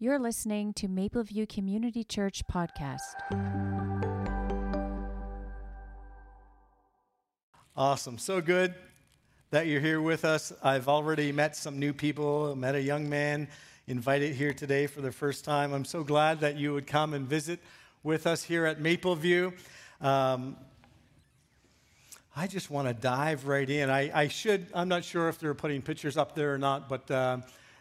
You're listening to Mapleview Community Church podcast. Awesome. So good that you're here with us. I've already met some new people, met a young man invited here today for the first time. I'm so glad that you would come and visit with us here at Mapleview. Um, I just want to dive right in. I, I, should, I'm not sure if they're putting pictures up there or not, but uh,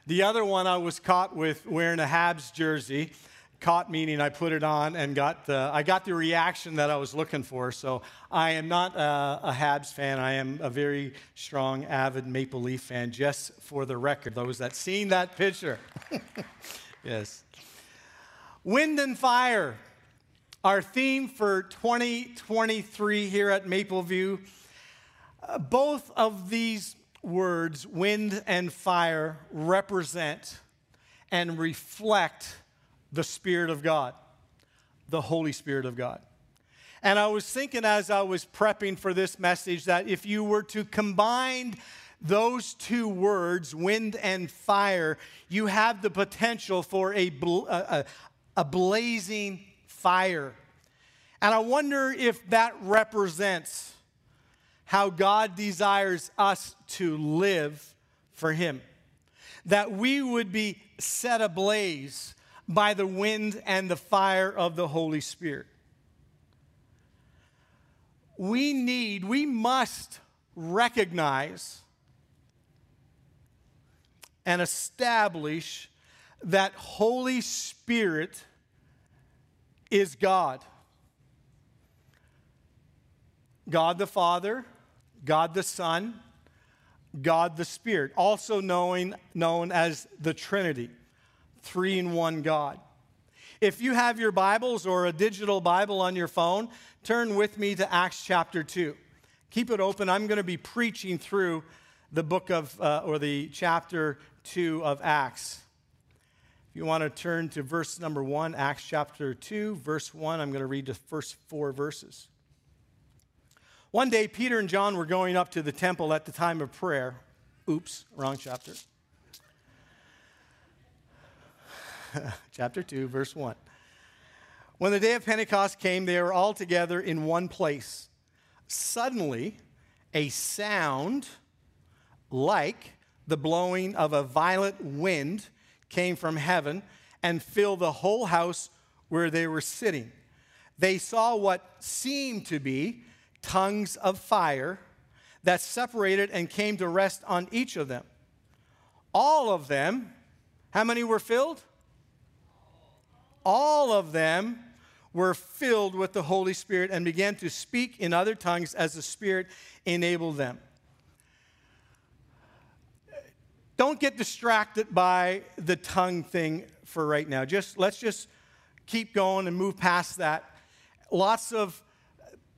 the other one I was caught with wearing a Habs jersey. Caught meaning I put it on and got the, I got the reaction that I was looking for. So I am not a, a Habs fan. I am a very strong, avid Maple Leaf fan, just for the record. Those that seen that picture. yes. Wind and fire. Our theme for 2023 here at Mapleview. Uh, both of these words, wind and fire, represent and reflect the Spirit of God, the Holy Spirit of God. And I was thinking as I was prepping for this message that if you were to combine those two words, wind and fire, you have the potential for a, a, a blazing fire. And I wonder if that represents how God desires us to live for Him. That we would be set ablaze by the wind and the fire of the Holy Spirit. We need, we must recognize and establish that Holy Spirit is God. God the Father, God the Son, God the Spirit, also knowing, known as the Trinity, three in one God. If you have your Bibles or a digital Bible on your phone, turn with me to Acts chapter 2. Keep it open. I'm going to be preaching through the book of, uh, or the chapter 2 of Acts. If you want to turn to verse number 1, Acts chapter 2, verse 1, I'm going to read the first four verses. One day, Peter and John were going up to the temple at the time of prayer. Oops, wrong chapter. chapter 2, verse 1. When the day of Pentecost came, they were all together in one place. Suddenly, a sound like the blowing of a violent wind came from heaven and filled the whole house where they were sitting. They saw what seemed to be tongues of fire that separated and came to rest on each of them. All of them, how many were filled? All of them were filled with the Holy Spirit and began to speak in other tongues as the Spirit enabled them. Don't get distracted by the tongue thing for right now. Just let's just keep going and move past that. Lots of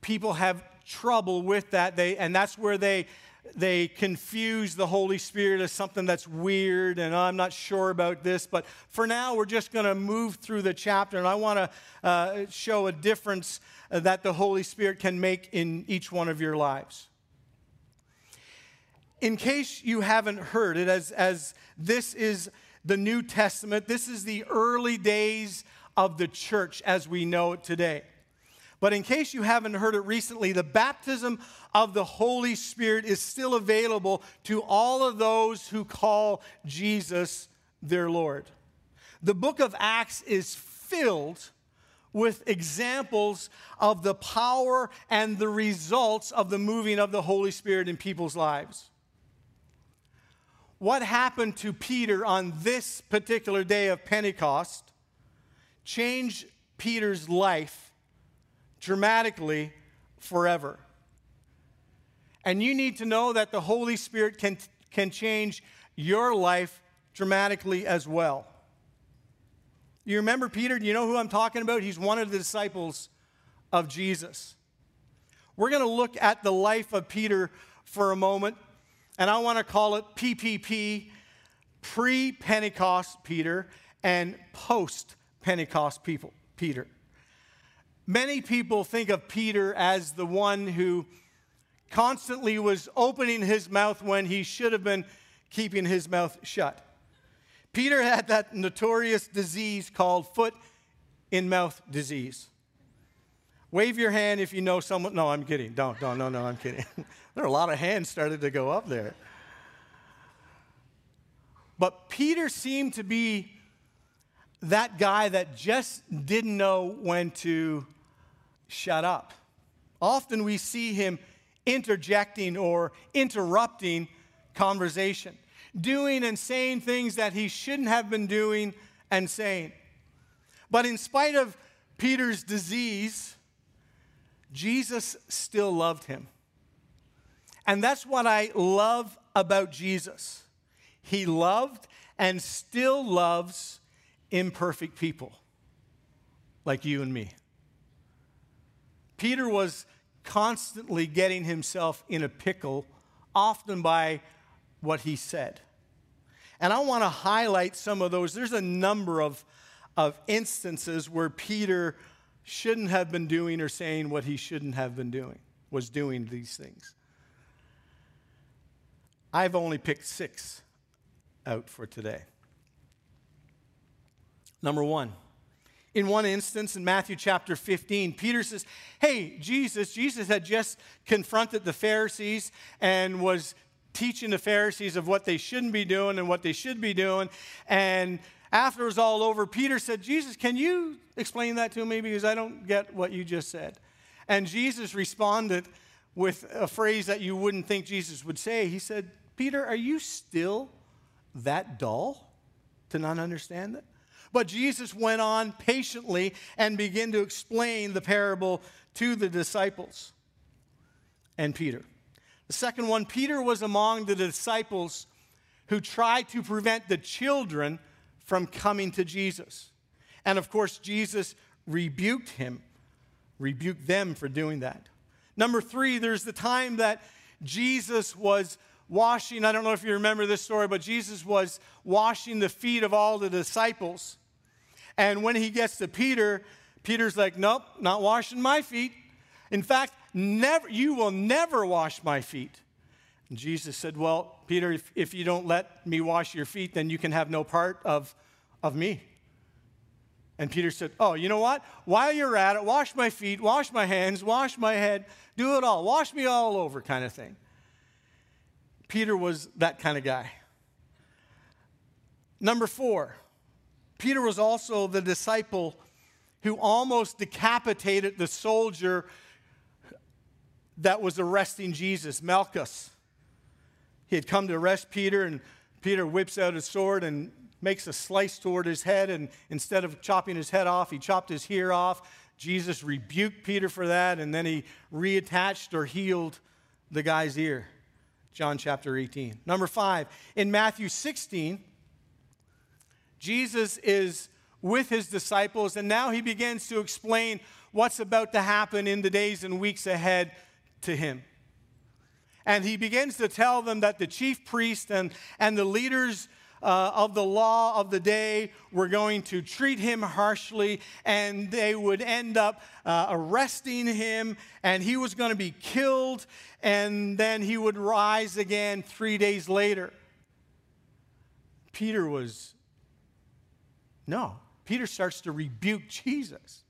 people have trouble with that. They, and that's where they, they confuse the Holy Spirit as something that's weird and I'm not sure about this. But for now, we're just going to move through the chapter, and I want to uh, show a difference that the Holy Spirit can make in each one of your lives. In case you haven't heard it, as, as this is the New Testament, this is the early days of the church as we know it today. But in case you haven't heard it recently, the baptism of the Holy Spirit is still available to all of those who call Jesus their Lord. The book of Acts is filled with examples of the power and the results of the moving of the Holy Spirit in people's lives. What happened to Peter on this particular day of Pentecost changed Peter's life dramatically forever. And you need to know that the Holy Spirit can, can change your life dramatically as well. You remember Peter? Do you know who I'm talking about? He's one of the disciples of Jesus. We're going to look at the life of Peter for a moment, and I want to call it PPP pre Pentecost Peter and post Pentecost people Peter. Many people think of Peter as the one who constantly was opening his mouth when he should have been keeping his mouth shut. Peter had that notorious disease called foot in mouth disease. Wave your hand if you know someone. No, I'm kidding. Don't, don't, no, no, I'm kidding. there are a lot of hands started to go up there. But Peter seemed to be that guy that just didn't know when to shut up. Often we see him interjecting or interrupting conversation, doing and saying things that he shouldn't have been doing and saying. But in spite of Peter's disease, Jesus still loved him. And that's what I love about Jesus. He loved and still loves imperfect people like you and me. Peter was constantly getting himself in a pickle, often by what he said. And I want to highlight some of those. There's a number of, of instances where Peter shouldn't have been doing or saying what he shouldn't have been doing, was doing these things. I've only picked six out for today. Number one, in one instance in Matthew chapter 15, Peter says, Hey, Jesus, Jesus had just confronted the Pharisees and was teaching the Pharisees of what they shouldn't be doing and what they should be doing. And after it was all over, Peter said, Jesus, can you explain that to me? Because I don't get what you just said. And Jesus responded with a phrase that you wouldn't think Jesus would say. He said, Peter, are you still that dull to not understand it? But Jesus went on patiently and began to explain the parable to the disciples and Peter. The second one, Peter was among the disciples who tried to prevent the children from coming to Jesus. And of course, Jesus rebuked him, rebuked them for doing that. Number three, there's the time that Jesus was washing. I don't know if you remember this story, but Jesus was washing the feet of all the disciples. And when he gets to Peter, Peter's like, Nope, not washing my feet. In fact, never, you will never wash my feet. And Jesus said, Well, Peter, if, if you don't let me wash your feet, then you can have no part of, of me. And Peter said, Oh, you know what? While you're at it, wash my feet, wash my hands, wash my head, do it all. Wash me all over, kind of thing. Peter was that kind of guy. Number four, Peter was also the disciple who almost decapitated the soldier that was arresting Jesus, Malchus. He had come to arrest Peter, and Peter whips out his sword and makes a slice toward his head. And instead of chopping his head off, he chopped his ear off. Jesus rebuked Peter for that, and then he reattached or healed the guy's ear. John chapter 18. Number five, in Matthew 16, Jesus is with his disciples, and now he begins to explain what's about to happen in the days and weeks ahead to him. And he begins to tell them that the chief priest and, and the leaders uh, of the law of the day were going to treat him harshly, and they would end up uh, arresting him, and he was going to be killed, and then he would rise again three days later. Peter was no. Peter starts to rebuke Jesus.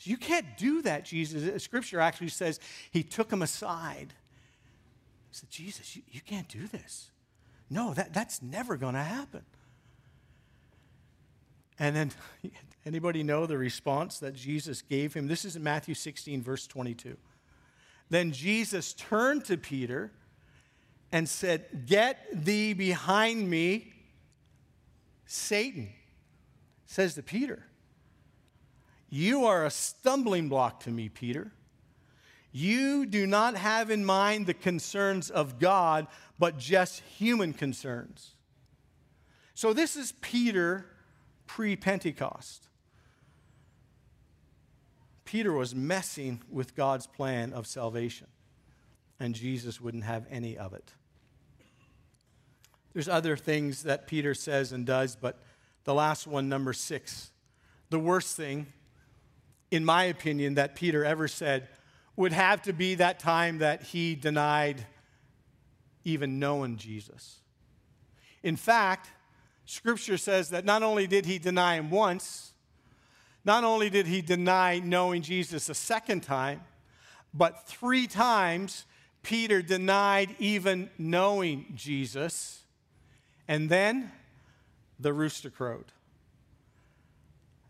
You can't do that, Jesus. Scripture actually says he took him aside. He said, Jesus, you, you can't do this. No, that, that's never going to happen. And then, anybody know the response that Jesus gave him? This is in Matthew 16, verse 22. Then Jesus turned to Peter and said, Get thee behind me, Satan says to Peter, You are a stumbling block to me, Peter. You do not have in mind the concerns of God, but just human concerns. So, this is Peter pre Pentecost. Peter was messing with God's plan of salvation, and Jesus wouldn't have any of it. There's other things that Peter says and does, but the last one, number six. The worst thing, in my opinion, that Peter ever said would have to be that time that he denied even knowing Jesus. In fact, Scripture says that not only did he deny him once, not only did he deny knowing Jesus a second time, but three times Peter denied even knowing Jesus. And then the rooster crowed,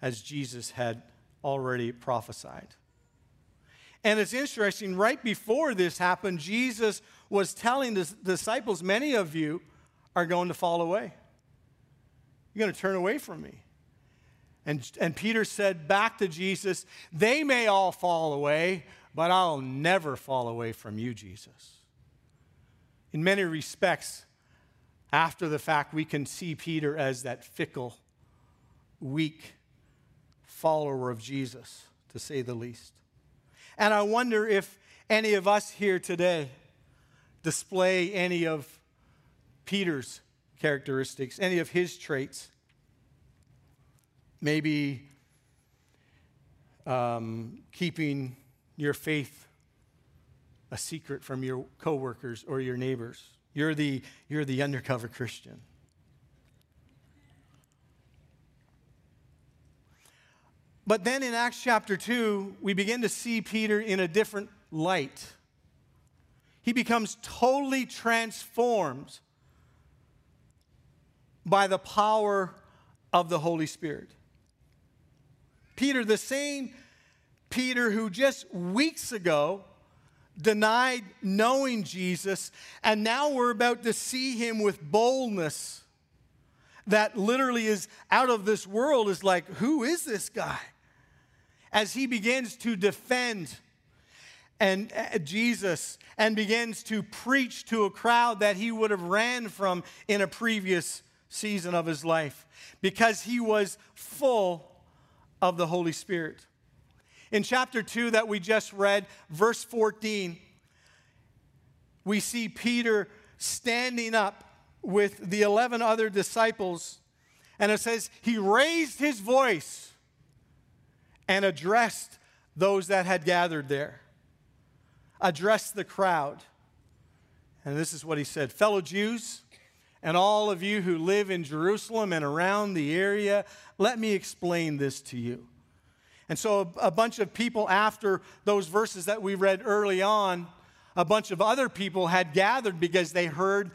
as Jesus had already prophesied. And it's interesting, right before this happened, Jesus was telling the disciples, Many of you are going to fall away. You're going to turn away from me. And, and Peter said back to Jesus, They may all fall away, but I'll never fall away from you, Jesus. In many respects, after the fact, we can see Peter as that fickle, weak follower of Jesus, to say the least. And I wonder if any of us here today display any of Peter's characteristics, any of his traits. Maybe um, keeping your faith a secret from your coworkers or your neighbors. You're the, you're the undercover Christian. But then in Acts chapter 2, we begin to see Peter in a different light. He becomes totally transformed by the power of the Holy Spirit. Peter, the same Peter who just weeks ago denied knowing Jesus, and now we're about to see him with boldness that literally is out of this world, is like, who is this guy? As he begins to defend and uh, Jesus and begins to preach to a crowd that he would have ran from in a previous season of his life because he was full of the Holy Spirit. In chapter 2 that we just read, verse 14, we see Peter standing up with the 11 other disciples, and it says, He raised his voice and addressed those that had gathered there, addressed the crowd. And this is what he said Fellow Jews, and all of you who live in Jerusalem and around the area, let me explain this to you. And so, a, bunch of people after those verses that we read early on, a bunch of other people had gathered because they heard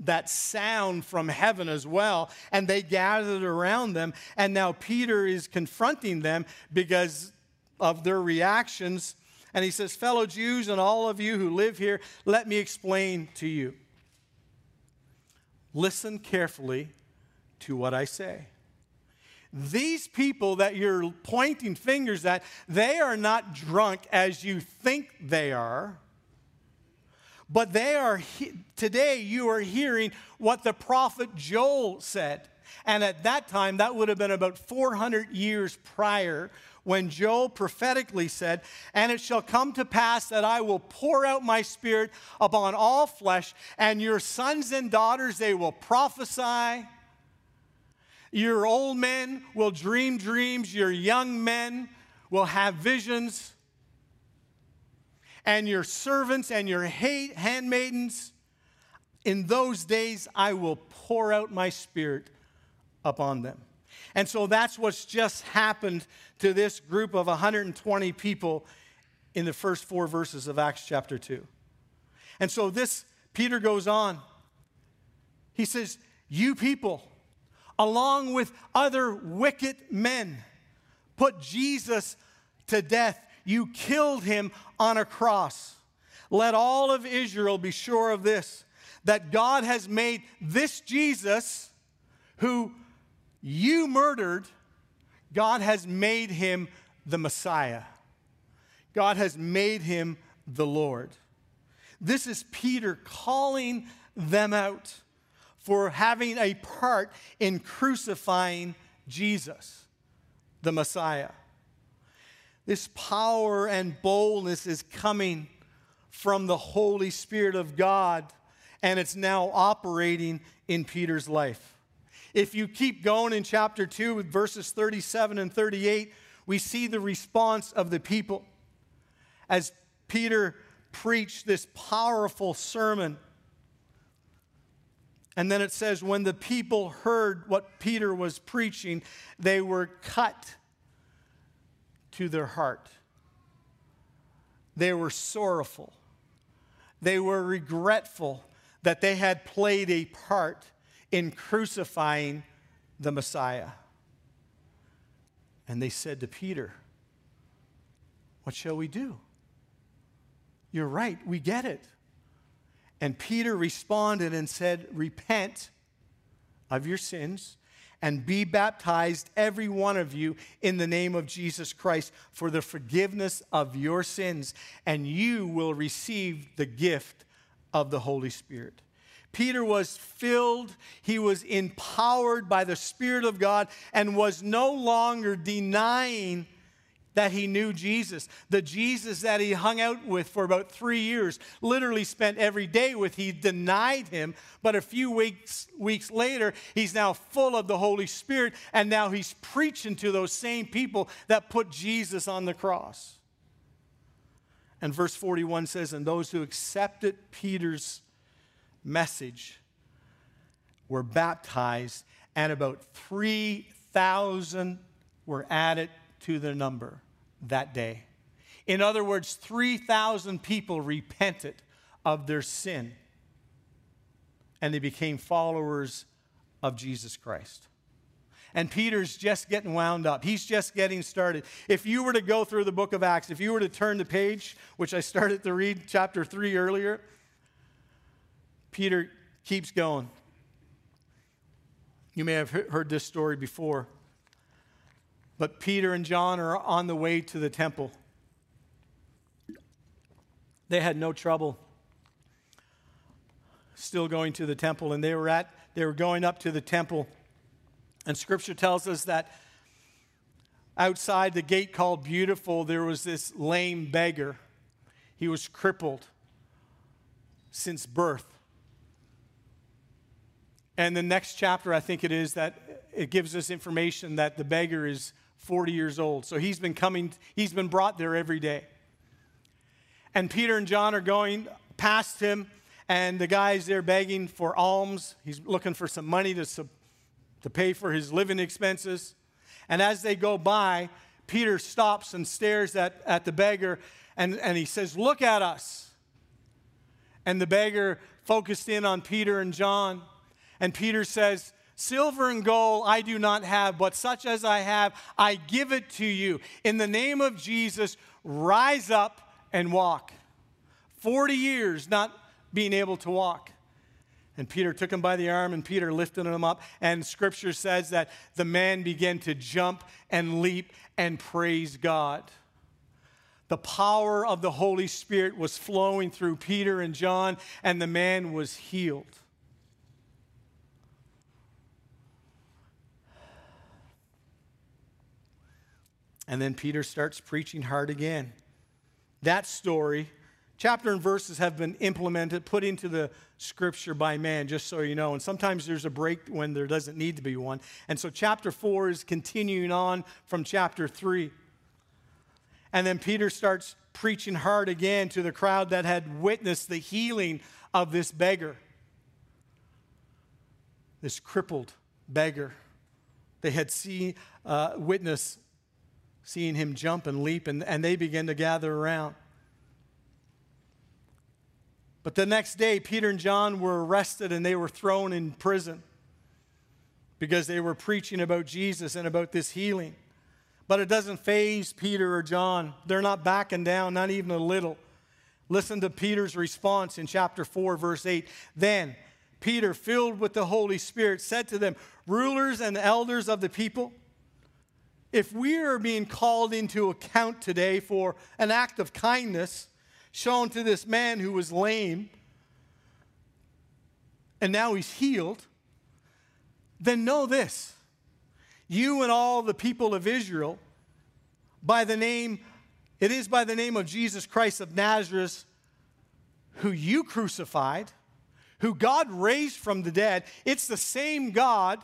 that sound from heaven as well, and they gathered around them. And now Peter is confronting them because of their reactions. And he says, Fellow Jews and all of you who live here, let me explain to you. Listen carefully to what I say. These people that you're pointing fingers at, they are not drunk as you think they are. But they are today you are hearing what the prophet Joel said. And at that time that would have been about 400 years prior when Joel prophetically said, And it shall come to pass that I will pour out my spirit upon all flesh, and your sons and daughters, they will prophesy. Your old men will dream dreams, your young men will have visions, and your servants and your handmaidens, in those days I will pour out my spirit upon them. And so that's what's just happened to this group of 120 people in the first four verses of Acts chapter 2. And so this, Peter goes on. He says, You people, along with other wicked men, put Jesus to death. You killed him on a cross. Let all of Israel be sure of this that God has made this Jesus, who you murdered, God has made him the Messiah. God has made him the Lord. This is Peter calling them out for having a part in crucifying Jesus, the Messiah. This power and boldness is coming from the Holy Spirit of God, and it's now operating in Peter's life. If you keep going in chapter 2 with verses 37 and 38, we see the response of the people as Peter preached this powerful sermon And then it says, when the people heard what Peter was preaching, they were cut to their heart. They were sorrowful. They were regretful that they had played a part in crucifying the Messiah. And they said to Peter, What shall we do? You're right, we get it. And Peter responded and said, Repent of your sins and be baptized, every one of you, in the name of Jesus Christ for the forgiveness of your sins, and you will receive the gift of the Holy Spirit. Peter was filled, he was empowered by the Spirit of God, and was no longer denying that he knew Jesus. The Jesus that he hung out with for about three years, literally spent every day with, he denied him. But a few weeks, weeks later, he's now full of the Holy Spirit, and now he's preaching to those same people that put Jesus on the cross. And verse 41 says, And those who accepted Peter's message were baptized, and about 3,000 were added to the number that day. In other words, 3,000 people repented of their sin and they became followers of Jesus Christ. And Peter's just getting wound up. He's just getting started. If you were to go through the book of Acts, if you were to turn the page, which I started to read chapter 3 earlier, Peter keeps going. You may have heard this story before. But Peter and John are on the way to the temple. They had no trouble still going to the temple and they were at they were going up to the temple. And scripture tells us that outside the gate called beautiful there was this lame beggar. He was crippled since birth. And the next chapter I think it is that it gives us information that the beggar is 40 years old. So he's been coming, he's been brought there every day. And Peter and John are going past him, and the guy's there begging for alms. He's looking for some money to, to pay for his living expenses. And as they go by, Peter stops and stares at, at the beggar, and, and he says, Look at us. And the beggar focused in on Peter and John. And Peter says, Silver and gold I do not have, but such as I have, I give it to you. In the name of Jesus, rise up and walk. 40 years not being able to walk. And Peter took him by the arm, and Peter lifted him up. And scripture says that the man began to jump and leap and praise God. The power of the Holy Spirit was flowing through Peter and John, and the man was healed. And then Peter starts preaching hard again. That story, chapter and verses have been implemented, put into the scripture by man, just so you know. And sometimes there's a break when there doesn't need to be one. And so chapter four is continuing on from chapter three. And then Peter starts preaching hard again to the crowd that had witnessed the healing of this beggar, this crippled beggar. They had seen, uh, witnessed seeing him jump and leap, and, and they begin to gather around. But the next day, Peter and John were arrested and they were thrown in prison because they were preaching about Jesus and about this healing. But it doesn't phase Peter or John. They're not backing down, not even a little. Listen to Peter's response in chapter 4, verse 8. Then Peter, filled with the Holy Spirit, said to them, Rulers and elders of the people, if we are being called into account today for an act of kindness shown to this man who was lame and now he's healed, then know this you and all the people of Israel, by the name, it is by the name of Jesus Christ of Nazareth, who you crucified, who God raised from the dead. It's the same God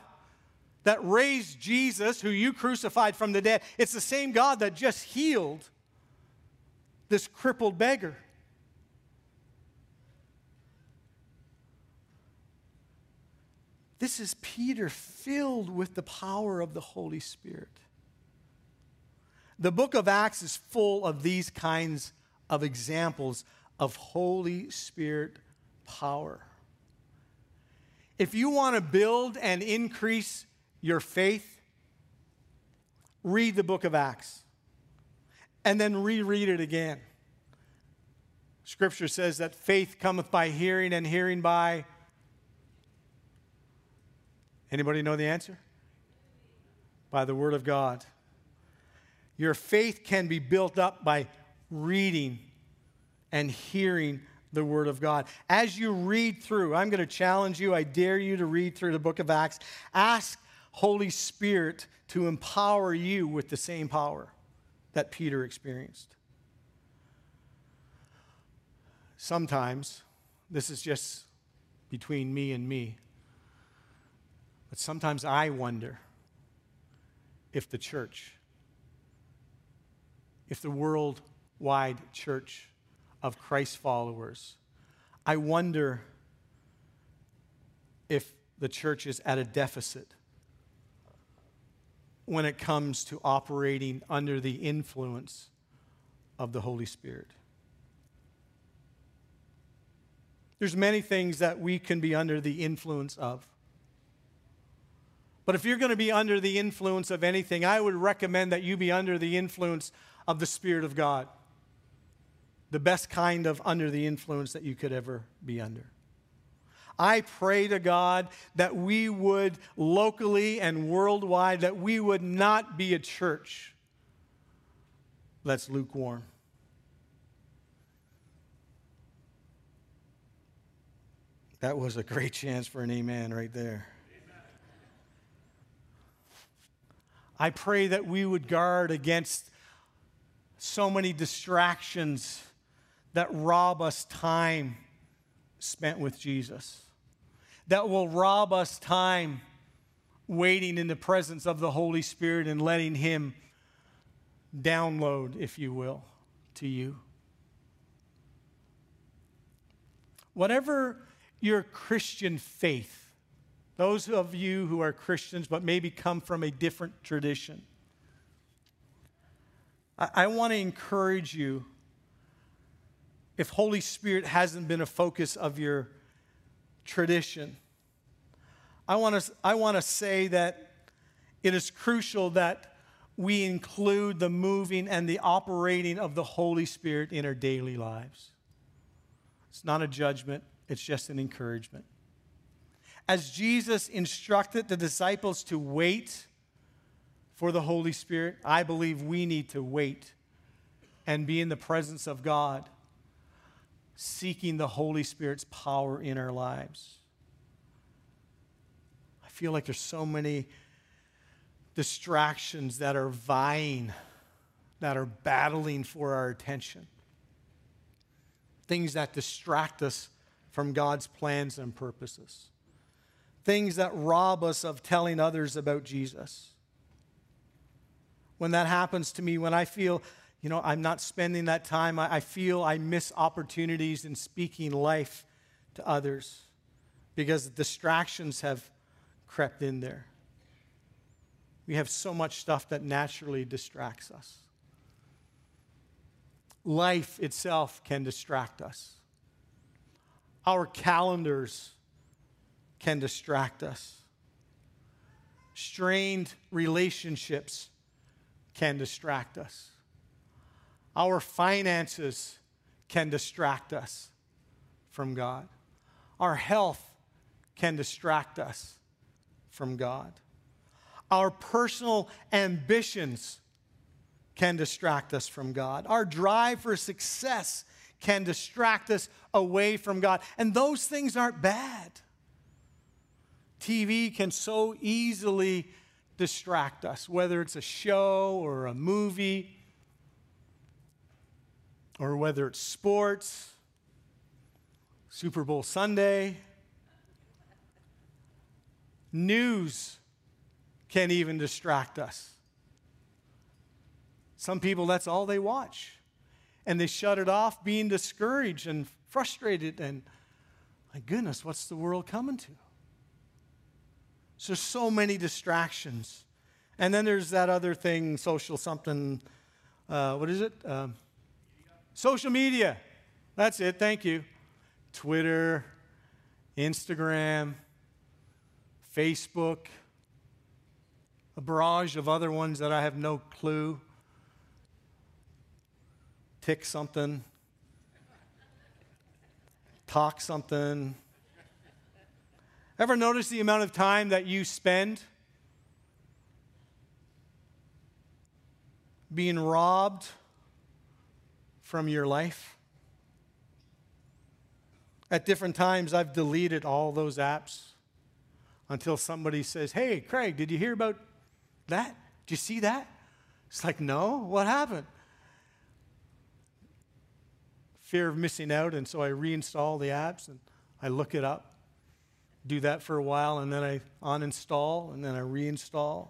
that raised Jesus, who you crucified from the dead, it's the same God that just healed this crippled beggar. This is Peter filled with the power of the Holy Spirit. The book of Acts is full of these kinds of examples of Holy Spirit power. If you want to build and increase your faith, read the book of Acts and then reread it again. Scripture says that faith cometh by hearing and hearing by Anybody know the answer? By the word of God. Your faith can be built up by reading and hearing the Word of God. As you read through, I'm going to challenge you, I dare you to read through the book of Acts. Ask Holy Spirit to empower you with the same power that Peter experienced. Sometimes, this is just between me and me, but sometimes I wonder if the church, if the worldwide church of Christ followers, I wonder if the church is at a deficit when it comes to operating under the influence of the Holy Spirit. There's many things that we can be under the influence of. But if you're going to be under the influence of anything, I would recommend that you be under the influence of the Spirit of God the best kind of under the influence that you could ever be under. I pray to God that we would locally and worldwide, that we would not be a church that's lukewarm. That was a great chance for an amen right there. I pray that we would guard against so many distractions that rob us time spent with Jesus, that will rob us time waiting in the presence of the Holy Spirit and letting Him download, if you will, to you. Whatever your Christian faith, those of you who are Christians but maybe come from a different tradition, I, I want to encourage you if Holy Spirit hasn't been a focus of your tradition. I want to I want to say that it is crucial that we include the moving and the operating of the Holy Spirit in our daily lives. It's not a judgment, it's just an encouragement. As Jesus instructed the disciples to wait for the Holy Spirit, I believe we need to wait and be in the presence of God seeking the Holy Spirit's power in our lives. I feel like there's so many distractions that are vying, that are battling for our attention. Things that distract us from God's plans and purposes. Things that rob us of telling others about Jesus. When that happens to me, when I feel you know, I'm not spending that time. I, I feel I miss opportunities in speaking life to others because distractions have crept in there. We have so much stuff that naturally distracts us. Life itself can distract us. Our calendars can distract us. Strained relationships can distract us. Our finances can distract us from God. Our health can distract us from God. Our personal ambitions can distract us from God. Our drive for success can distract us away from God. And those things aren't bad. TV can so easily distract us, whether it's a show or a movie or whether it's sports, Super Bowl Sunday, news can even distract us. Some people, that's all they watch. And they shut it off, being discouraged and frustrated. And my goodness, what's the world coming to? So there's so many distractions. And then there's that other thing, social something, uh, what is it? Um, social media. That's it, thank you. Twitter, Instagram, Facebook, a barrage of other ones that I have no clue. Tick something, talk something. Ever notice the amount of time that you spend being robbed from your life? At different times, I've deleted all those apps until somebody says, Hey, Craig, did you hear about that? Did you see that? It's like, No, what happened? Fear of missing out, and so I reinstall the apps and I look it up. Do that for a while, and then I uninstall, and then I reinstall.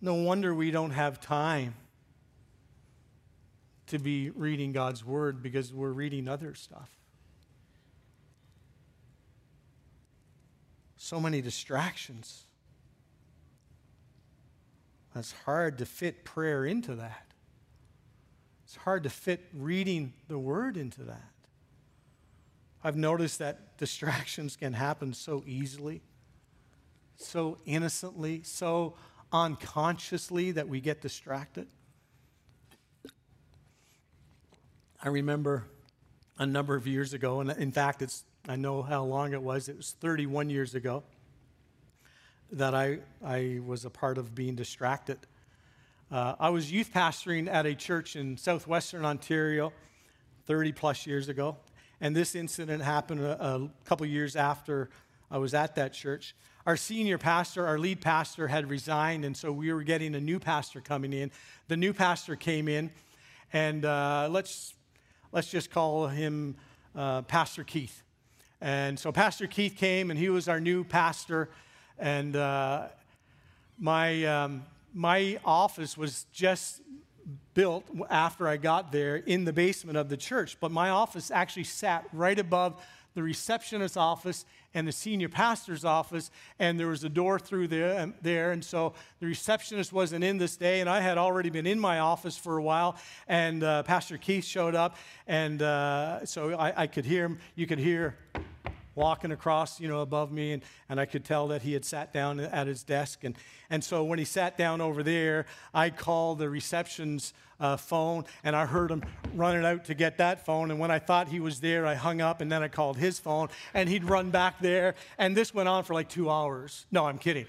No wonder we don't have time to be reading God's Word because we're reading other stuff. So many distractions. It's hard to fit prayer into that. It's hard to fit reading the Word into that. I've noticed that distractions can happen so easily, so innocently, so unconsciously that we get distracted. I remember a number of years ago, and in fact, it's I know how long it was. It was 31 years ago that I, I was a part of being distracted. Uh, I was youth pastoring at a church in southwestern Ontario 30 plus years ago. And this incident happened a, a couple years after I was at that church. Our senior pastor, our lead pastor, had resigned, and so we were getting a new pastor coming in. The new pastor came in, and uh, let's, let's just call him uh, Pastor Keith. And so Pastor Keith came, and he was our new pastor. And uh, my, um, my office was just built after I got there in the basement of the church. But my office actually sat right above the receptionist's office and the senior pastor's office, and there was a door through there, and, there, and so the receptionist wasn't in this day, and I had already been in my office for a while, and uh, Pastor Keith showed up, and uh, so I, I could hear him. You could hear walking across, you know, above me, and, and I could tell that he had sat down at his desk. And, and so when he sat down over there, I called the reception's uh, phone, and I heard him running out to get that phone. And when I thought he was there, I hung up, and then I called his phone, and he'd run back there. And this went on for like two hours. No, I'm kidding.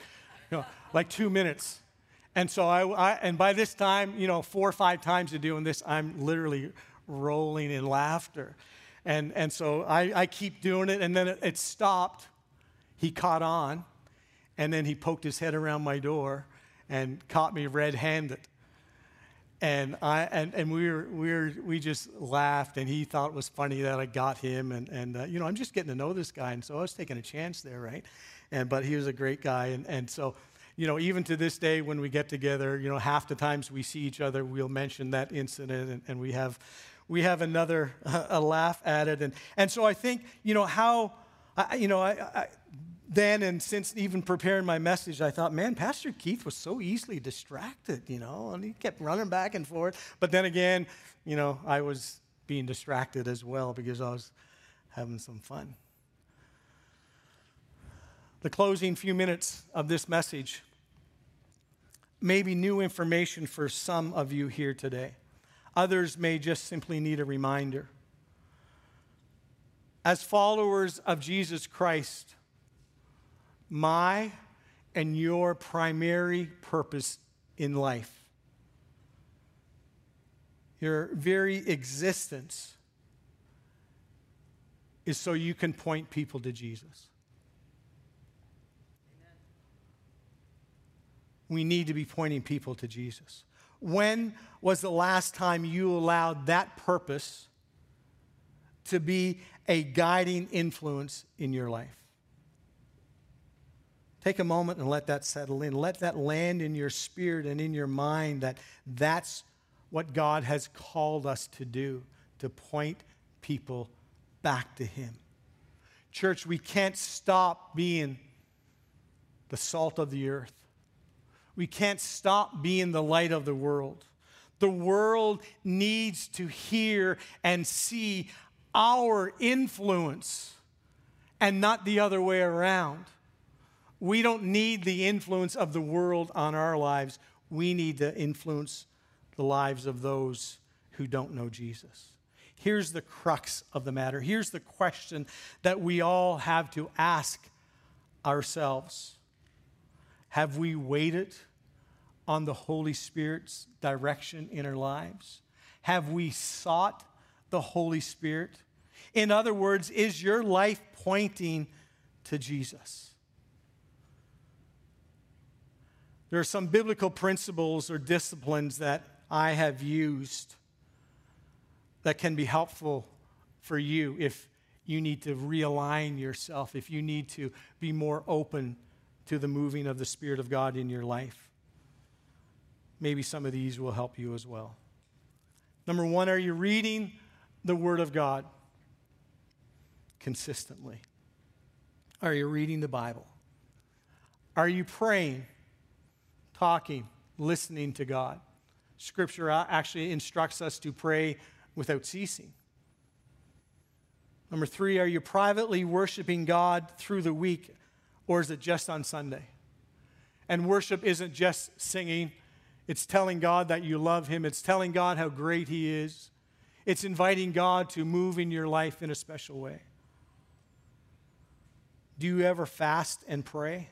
Know, like two minutes. And so I, I, and by this time, you know, four or five times of doing this, I'm literally rolling in laughter. And, and so I, I keep doing it, and then it, it stopped. He caught on, and then he poked his head around my door and caught me red handed. And, I, and, and we, were, we, were, we just laughed, and he thought it was funny that I got him. And, and uh, you know, I'm just getting to know this guy, and so I was taking a chance there, right? And, but he was a great guy. And, and so, you know, even to this day, when we get together, you know, half the times we see each other, we'll mention that incident, and, and we have we have another a laugh at it. And, and so I think, you know, how, I, you know, I, I, then and since even preparing my message, I thought, man, Pastor Keith was so easily distracted, you know, and he kept running back and forth. But then again, you know, I was being distracted as well because I was having some fun. The closing few minutes of this message may be new information for some of you here today. Others may just simply need a reminder. As followers of Jesus Christ, my and your primary purpose in life, your very existence, is so you can point people to Jesus. We need to be pointing people to Jesus. When was the last time you allowed that purpose to be a guiding influence in your life? Take a moment and let that settle in. Let that land in your spirit and in your mind that that's what God has called us to do, to point people back to Him. Church, we can't stop being the salt of the earth. We can't stop being the light of the world. The world needs to hear and see our influence and not the other way around. We don't need the influence of the world on our lives. We need to influence the lives of those who don't know Jesus. Here's the crux of the matter. Here's the question that we all have to ask ourselves Have we waited on the Holy Spirit's direction in our lives? Have we sought the Holy Spirit? In other words, is your life pointing to Jesus? There are some biblical principles or disciplines that I have used that can be helpful for you if you need to realign yourself, if you need to be more open to the moving of the Spirit of God in your life. Maybe some of these will help you as well. Number one, are you reading the Word of God consistently? Are you reading the Bible? Are you praying, talking, listening to God? Scripture actually instructs us to pray without ceasing. Number three, are you privately worshiping God through the week, or is it just on Sunday? And worship isn't just singing, it's telling God that you love Him, it's telling God how great He is, it's inviting God to move in your life in a special way. Do you ever fast and pray?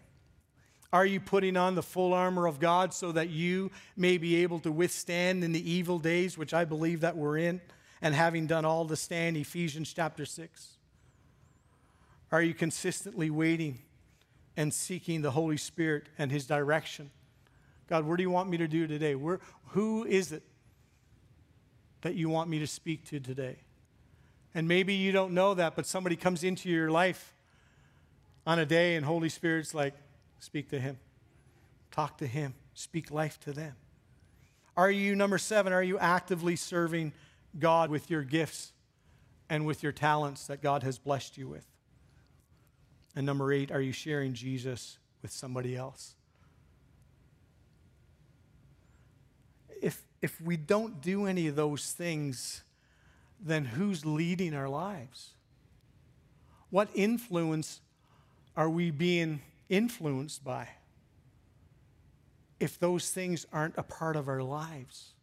Are you putting on the full armor of God so that you may be able to withstand in the evil days, which I believe that we're in? and having done all to stand, Ephesians chapter 6? Are you consistently waiting and seeking the Holy Spirit and His direction? God, what do you want me to do today? Where, who is it that you want me to speak to today? And maybe you don't know that, but somebody comes into your life on a day and Holy Spirit's like, speak to Him, talk to Him, speak life to them. Are you, number seven, are you actively serving? God with your gifts and with your talents that God has blessed you with? And number eight, are you sharing Jesus with somebody else? If, if we don't do any of those things, then who's leading our lives? What influence are we being influenced by if those things aren't a part of our lives?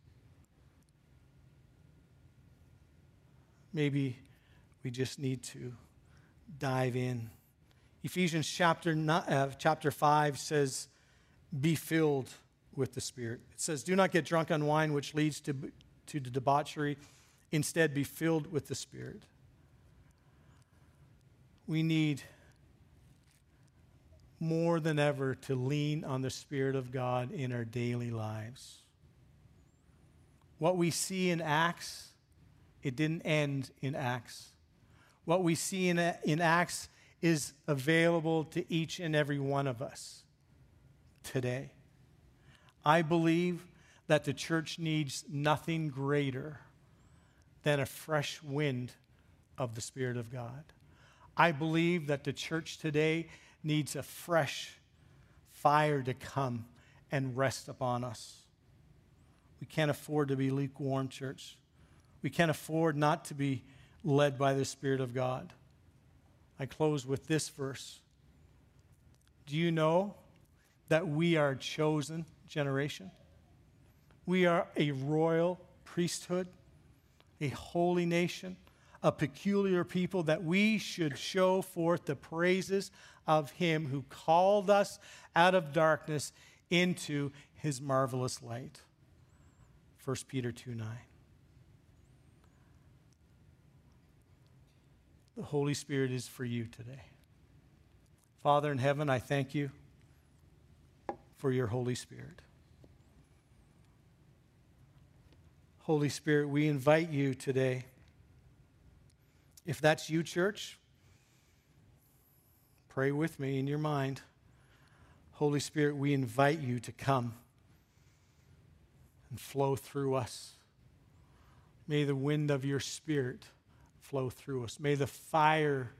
maybe we just need to dive in. Ephesians chapter, uh, chapter 5 says, Be filled with the Spirit. It says, Do not get drunk on wine, which leads to, to debauchery. Instead, be filled with the Spirit. We need more than ever to lean on the Spirit of God in our daily lives. What we see in Acts it didn't end in Acts. What we see in, in Acts is available to each and every one of us today. I believe that the church needs nothing greater than a fresh wind of the Spirit of God. I believe that the church today needs a fresh fire to come and rest upon us. We can't afford to be lukewarm, church. We can't afford not to be led by the Spirit of God. I close with this verse. Do you know that we are a chosen generation? We are a royal priesthood, a holy nation, a peculiar people, that we should show forth the praises of Him who called us out of darkness into His marvelous light. 1 Peter 2 9. The Holy Spirit is for you today. Father in heaven, I thank you for your Holy Spirit. Holy Spirit, we invite you today. If that's you, church, pray with me in your mind. Holy Spirit, we invite you to come and flow through us. May the wind of your Spirit flow through us. May the fire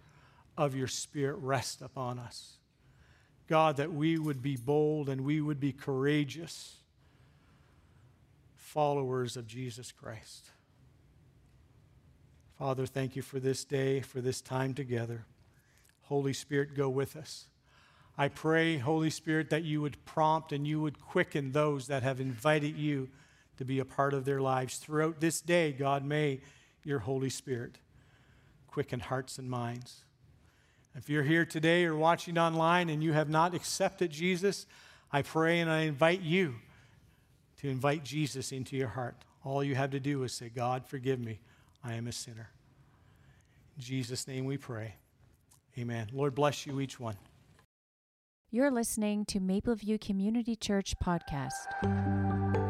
of your Spirit rest upon us. God, that we would be bold and we would be courageous followers of Jesus Christ. Father, thank you for this day, for this time together. Holy Spirit, go with us. I pray, Holy Spirit, that you would prompt and you would quicken those that have invited you to be a part of their lives. Throughout this day, God, may your Holy Spirit quicken hearts and minds. If you're here today or watching online and you have not accepted Jesus, I pray and I invite you to invite Jesus into your heart. All you have to do is say, God, forgive me. I am a sinner. In Jesus' name we pray. Amen. Lord bless you, each one. You're listening to Mapleview Community Church Podcast.